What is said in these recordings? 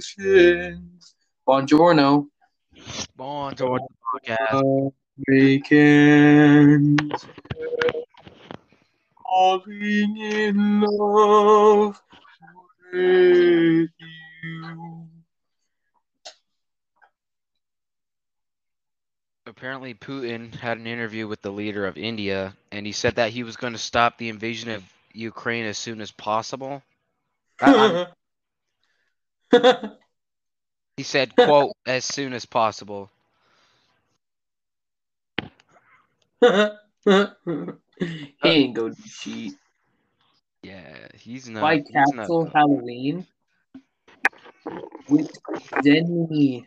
oceans. Buongiorno. Born to watch the podcast. Weekends. Falling in love with you. Apparently, Putin had an interview with the leader of India, and he said that he was going to stop the invasion of Ukraine as soon as possible. I- I'm- he said, "quote as soon as possible." he ain't go do shit. Yeah, he's not. White he's not- Castle Halloween with Zenny.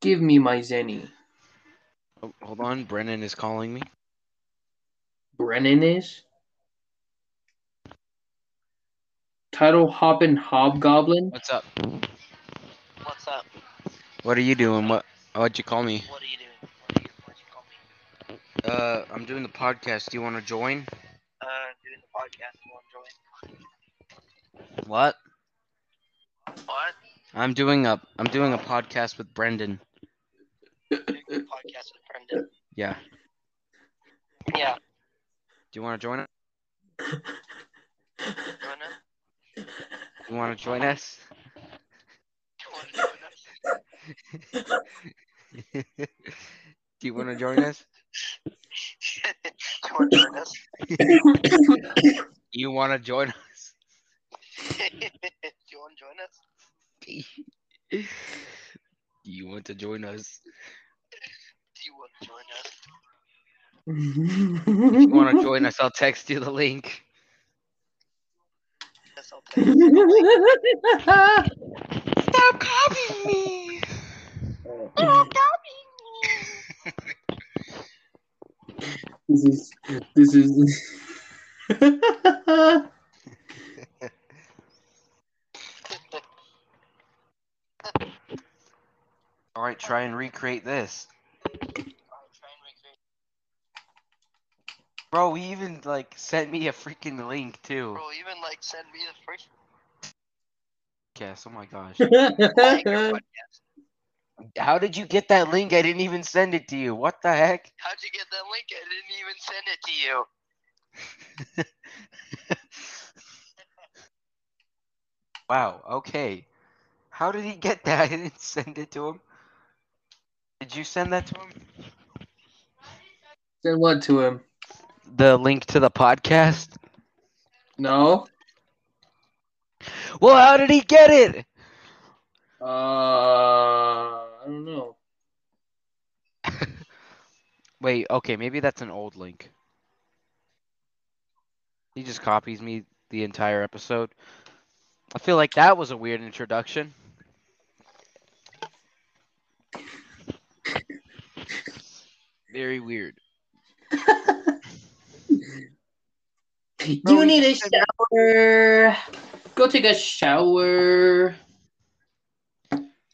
Give me my Zenny. Oh, hold on, Brennan is calling me. Brennan is. Title Hoppin' Hobgoblin. What's up? What's up? What are you doing? What? What'd you call me? What are you doing? What are you, what'd you call me? Uh, I'm doing the podcast. Do you want to join? Uh, doing the podcast. You want to join? What? What? I'm doing a. I'm doing a podcast with Brendan. Doing the podcast with Brendan. Yeah. Yeah. Do you want to join us? Brennan? You want to join us? You want to join us? Do you want to join us? you want to join us? You want to join us? you want to join us? Do you want to join us? Do you want to join us? If you want to join us, I'll text you the link. Yes, I'll text you. Stop copying me. this is this is All right, try and recreate this, I'll try and recreate. Bro. He even like sent me a freaking link too. Bro, even like send me the first Yes. Oh my gosh. like your podcast. How did you get that link? I didn't even send it to you. What the heck? How'd you get that link? I didn't even send it to you. Wow. Okay. How did he get that? I didn't send it to him. Did you send that to him? Send what to him? The link to the podcast. No. Well, how did he get it? Uh, I don't know. Wait. Okay. Maybe that's an old link. He just copies me the entire episode. I feel like that was a weird introduction. Very weird. You need a shower. Go take a shower.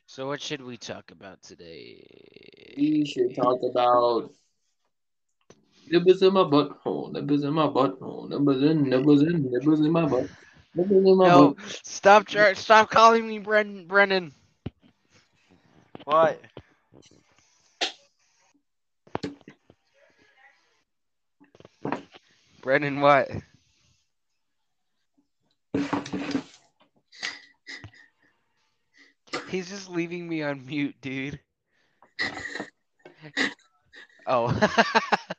So what should we talk about today? We should talk about nibbles in my butthole, nibbles in my butthole, nibbles in, nibbles in, nibbles in my butt, nibbles in my No, butt. stop! Try, stop calling me Bren, Brennan. What? Brennan, what? He's just leaving me on mute, dude. Oh.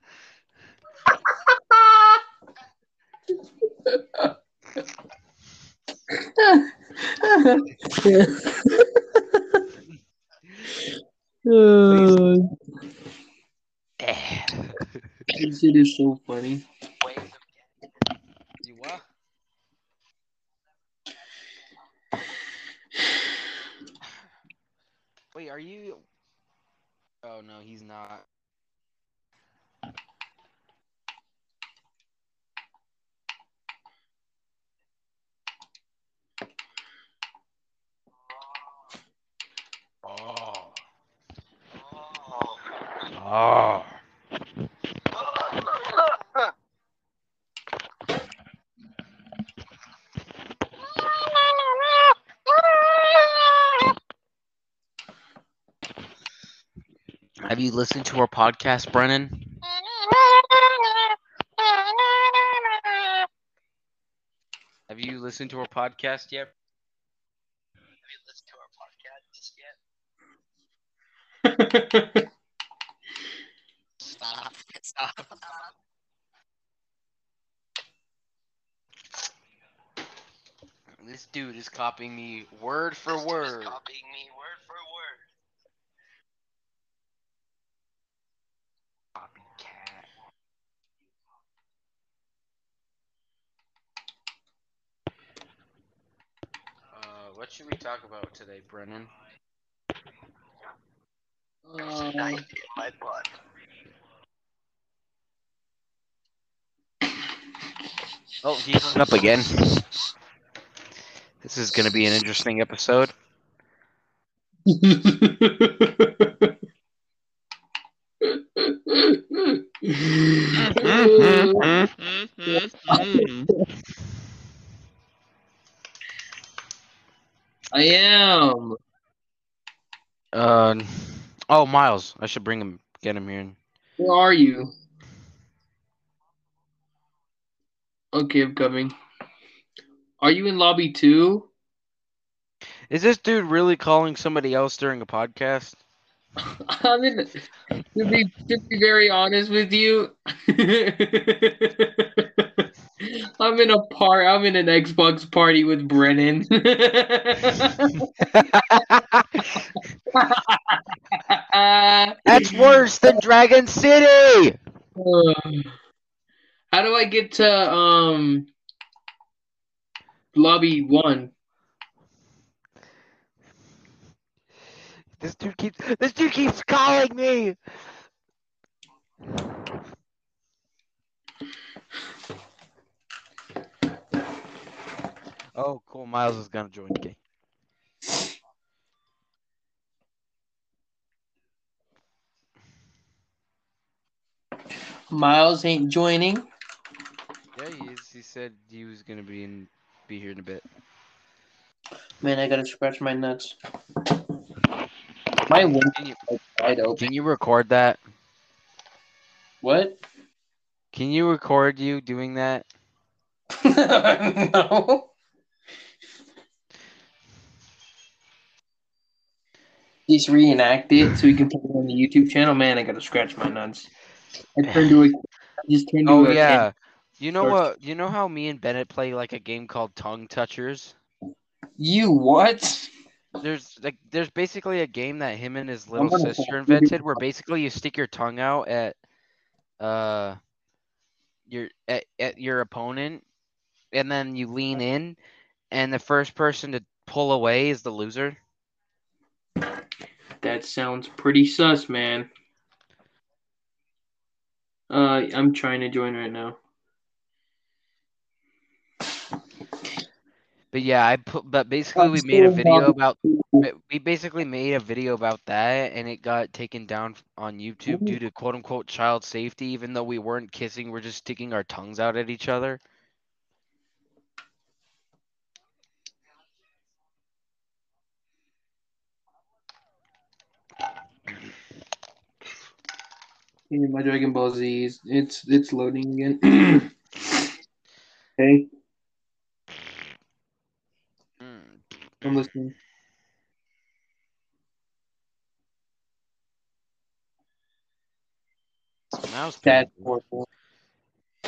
Uh, this shit is so funny. Ah. Have you listened to our podcast, Brennan? Have you listened to our podcast yet? Have you listened to our podcast yet? copying me word for This dude is word. Copying me word for word. Copycat. Uh, what should we talk about today, Brennan? Uh, Knife in my butt. Oh, he hung up again. This is gonna be an interesting episode. I am. Uh, oh, Miles. I should bring him, get him here. Where are you? Okay, I'm coming. Are you in lobby two? Is this dude really calling somebody else during a podcast? I'm in. To be to be very honest with you, I'm in a par. I'm in an Xbox party with Brennan. That's worse than Dragon City. How do I get to um lobby one? This dude keeps. This dude keeps calling me. Oh, cool. Miles is gonna join the game. Miles ain't joining. Yeah, he is. He said he was gonna be in, be here in a bit. Man, I gotta scratch my nuts. My window Can you, wide open. can you record that? What? Can you record you doing that? no. Just reenact it so we can put it on the YouTube channel. Man, I gotta scratch my nuts. I turned to a. I just turned to Oh a yeah. You know what? You know how me and Bennett play like a game called Tongue Touchers? You what? There's like there's basically a game that him and his little gonna sister invented where basically you stick your tongue out at uh your at, at your opponent and then you lean in and the first person to pull away is the loser. That sounds pretty sus, man. Uh, I'm trying to join right now. But yeah, I put but basically I'm we made a video about we basically made a video about that and it got taken down on YouTube due to quote unquote child safety even though we weren't kissing we're just sticking our tongues out at each other. My Dragon Ball Z it's it's loading again. okay, I'm listening. So now it's That's horrible.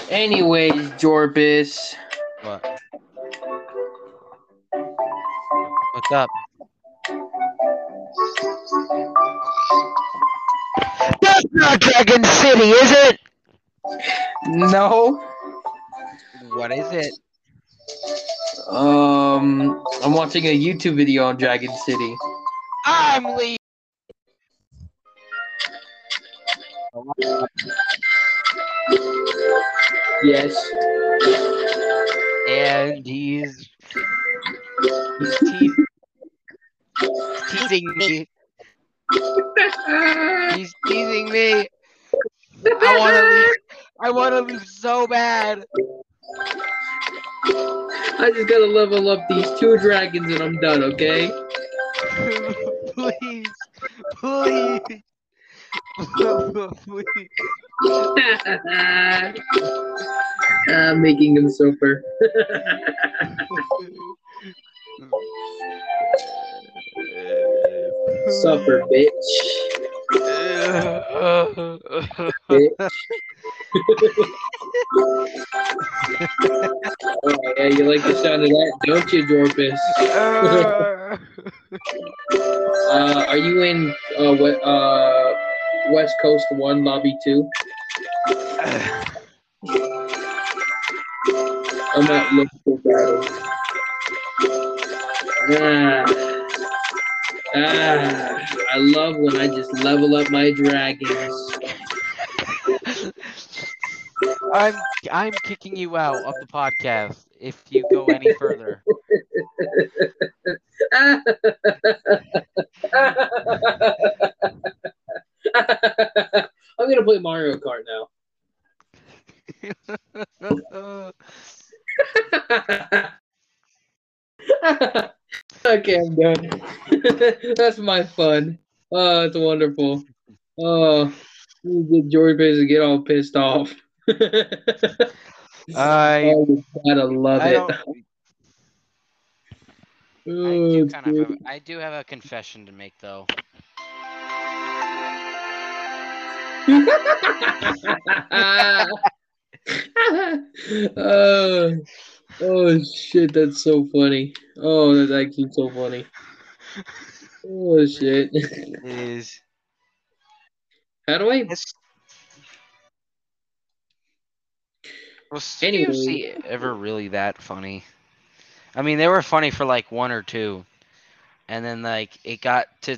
Anyways, Jorbis. What? What's up? That's not Dragon City, is it? No. What is it? Um, I'm watching a YouTube video on Dragon City. I'm Lee. Yes. And he's, he's te- teasing me. He's teasing me. I want to leave. I want to leave so bad. I just gotta level up these two dragons and I'm done. Okay. please, please, uh, making him suffer. suffer, bitch. bitch. oh, yeah, you like the sound of that, don't you, Dorpus? uh, are you in uh, we- uh, West Coast One Lobby Two? I'm at local battle. Ah, ah, I love when I just level up my dragons. I'm I'm kicking you out of the podcast if you go any further. I'm gonna play Mario Kart now. okay, I'm done. That's my fun. Oh, it's wonderful. Oh, get George Pace get all pissed off. I oh, you gotta love I it. don't. I do it's kind of have, I do have a confession to make though. oh, oh shit, that's so funny. Oh, that's actually so funny. Oh shit. It is. How do I? It's- Was Studio Anyway. C ever really that funny? I mean, they were funny for like one or two, and then like it got to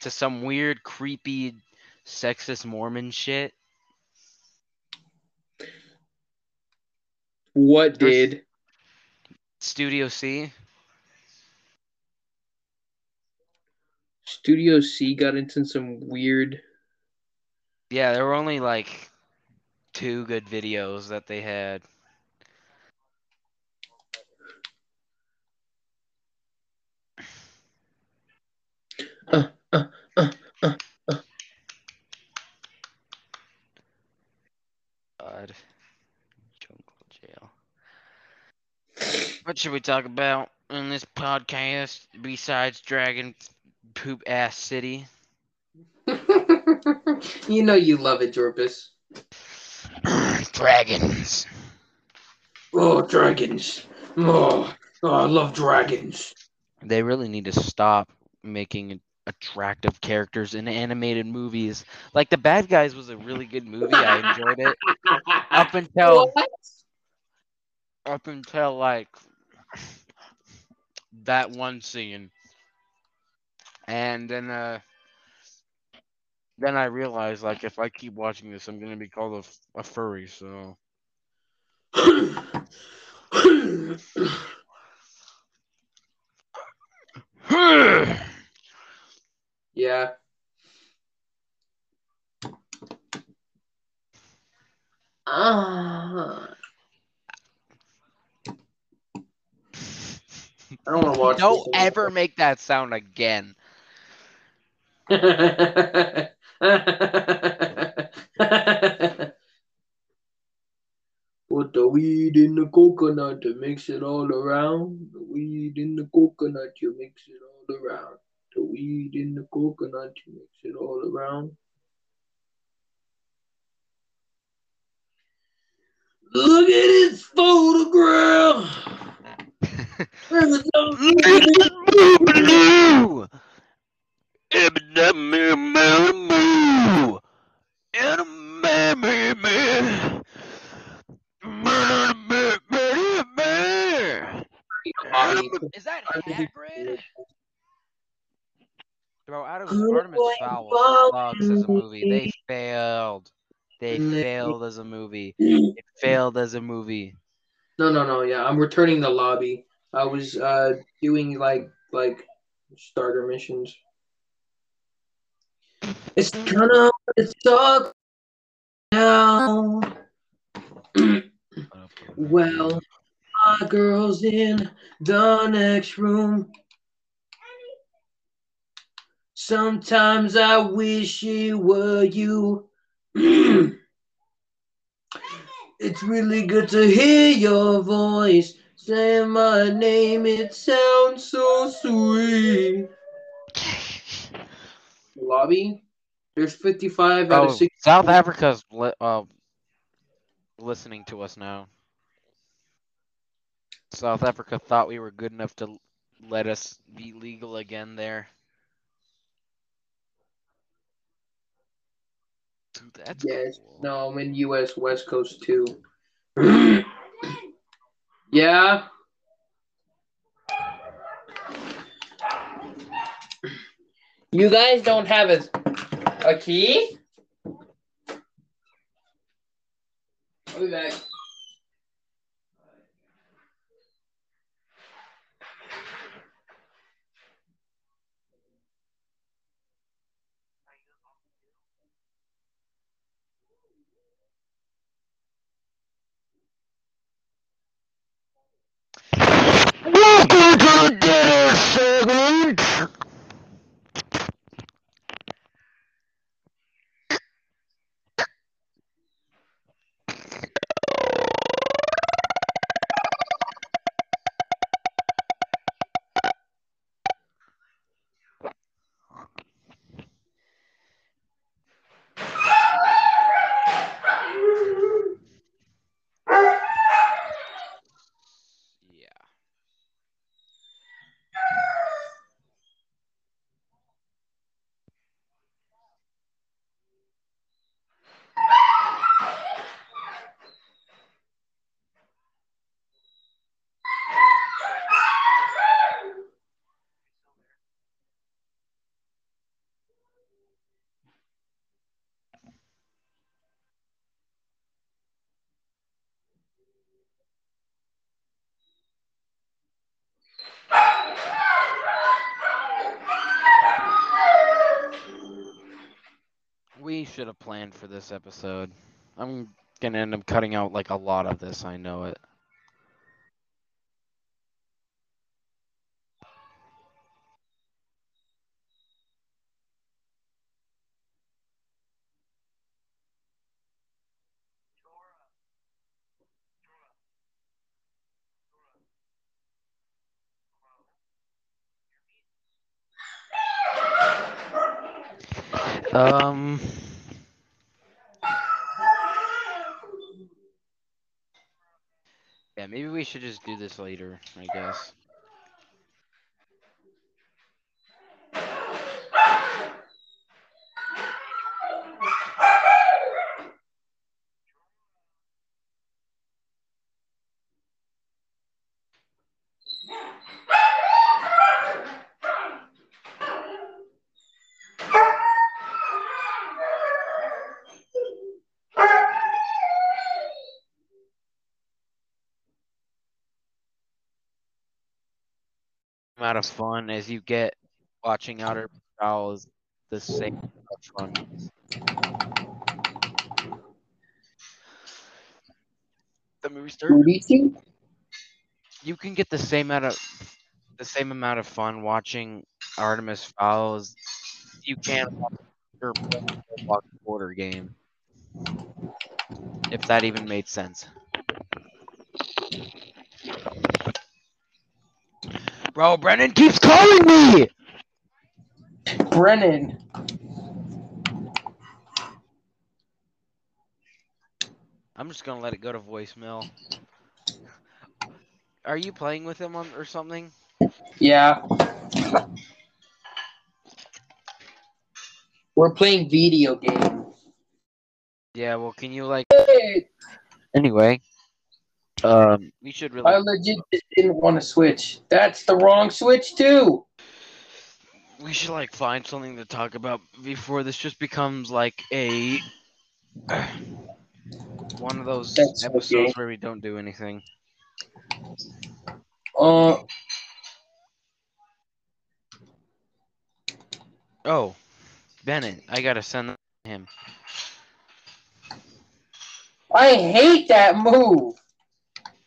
to some weird, creepy, sexist Mormon shit. What There's- did? Studio C. Studio C got into some weird. Yeah, there were only like two good videos that they had. Uh, uh, uh, uh, God. Jungle jail. What should we talk about in this podcast besides Dragon Poop Ass City? you know you love it, Jorpus. Dragons. Oh, dragons. Oh, oh, I love dragons. They really need to stop making attractive characters in animated movies. Like The Bad Guys was a really good movie. I enjoyed it up until What? up until like that one scene. And then uh then I realized like if I keep watching this I'm gonna be called a, a furry, so yeah. Ah. I don't want to watch. Don't ever make that sound again. Put the weed in the coconut to mix it all around. The weed in the coconut, you mix it all around. The weed in the coconut, you mix it all around. Look at his photograph. Look Blue. Is that Hagrid? Bro, out of Artemis Fowl sucks as a movie. They failed. They failed as a movie. It failed as a movie. No, no, no. Yeah, I'm returning the lobby. I was uh doing like like starter missions. It's gonna suck now. well, my girl's in the next room. Sometimes I wish it were you. it's really good to hear your voice. Saying my name, it sounds so sweet. Lobby, there's 55 out Oh, of 60. South Africa's li- uh, listening to us now. South Africa thought we were good enough to let us be legal again there. Dude, That's Yes. cool. No, I'm in U.S. West Coast too. yeah. You guys don't have a, a key? I'll be back. Welcome to the dinner segment. Yeah. We should have planned for this episode. I'm gonna end up cutting out like a lot of this. I know it. Um. Maybe we should just do this later. I guess. Amount of fun as you get watching Outer Prowl is the same amount of fun. The movie start. Who do you can get the same amount of the same amount of fun watching Artemis Fowl as you can watch or watch a quarter game. If that even made sense. Bro, Brennan keeps calling me. Brennan. I'm just gonna let it go to voicemail. Are you playing with him on, or something? Yeah. We're playing video games. Yeah. Well, can you like anyway? Um, we should really. I legit didn't want to switch. That's the wrong switch too. we should like find something to talk about before this just becomes like a one of those That's episodes okay. where we don't do anything. Uh, Oh, Bennett, I gotta send him. I hate that move.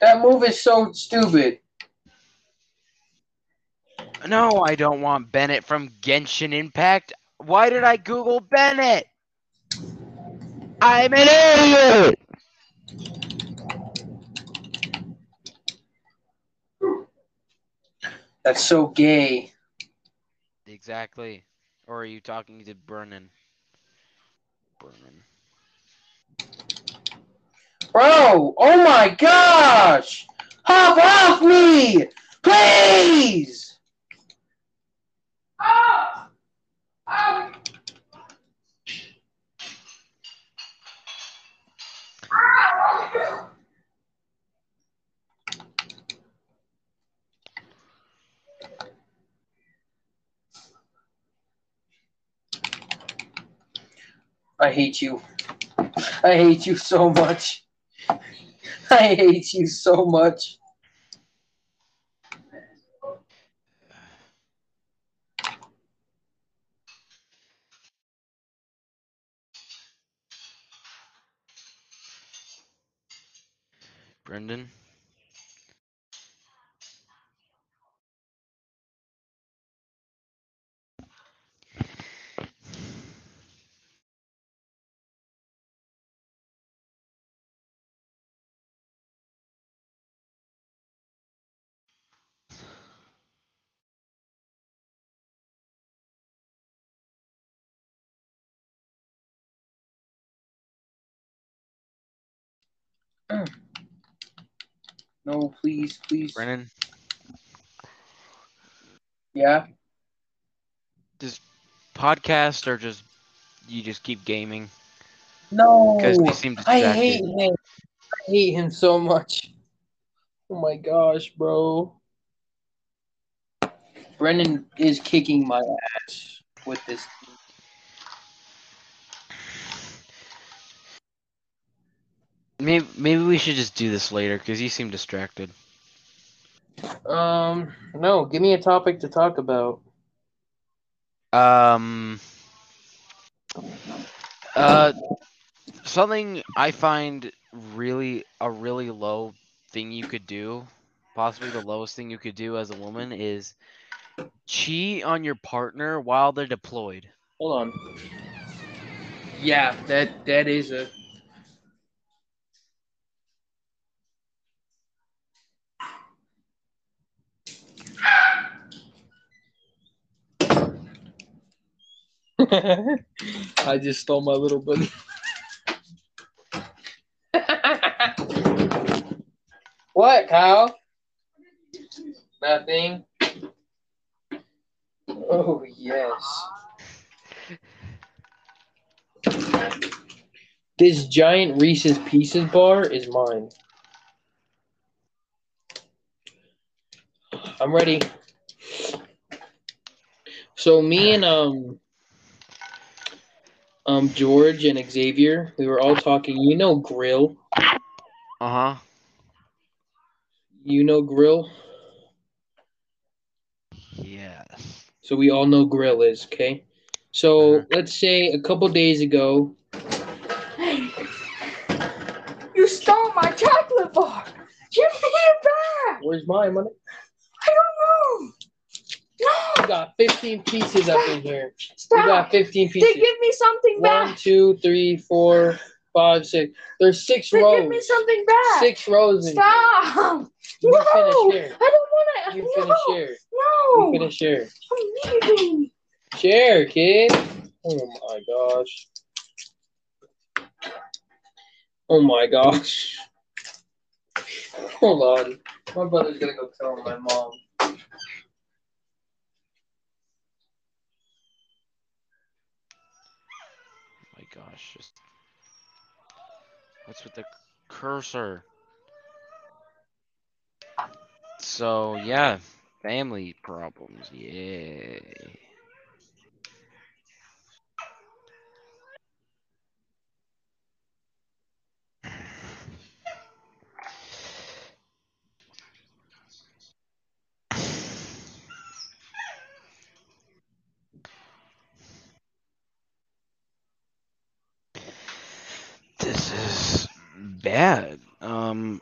That move is so stupid. No, I don't want Bennett from Genshin Impact. Why did I Google Bennett? I'm an idiot. That's so gay. Exactly. Or are you talking to Brennan? Brennan. Bro, oh my gosh! Hop off me! Please! I hate you. I hate you so much. I hate you so much. Brendan. No, please, please. Brennan. Yeah. Does podcast or just you just keep gaming? No. Because they seem I hate him. I hate him so much. Oh my gosh, bro. Brendan is kicking my ass with this. Maybe maybe we should just do this later because you seem distracted. Um, no, give me a topic to talk about. Um. Uh, something I find really a really low thing you could do, possibly the lowest thing you could do as a woman is cheat on your partner while they're deployed. Hold on. Yeah, that that is a. I just stole my little buddy. what, Kyle? Nothing. Oh yes. This giant Reese's Pieces bar is mine. I'm ready. So me and um um George and Xavier, we were all talking. You know Grill. Uh huh. You know Grill. Yes. So we all know Grill is okay. So let's say a couple days ago, Hey, you stole my chocolate bar. Give me it back. where's my money? I don't know. We got 15 pieces up in here. We stop. got 15 pieces. They give me something One, back. two, three, four, five, six. There's six They rows. give me something back. Six rows in here. Stop. You no, here. I don't want to. You no, finish here. no. You finish here. I'm leaving. Share, kid. Oh my gosh. Oh my gosh. Hold on. My brother's gonna go tell my mom. my gosh, just what's with the cursor? So yeah, family problems. Yay. Is bad. Um,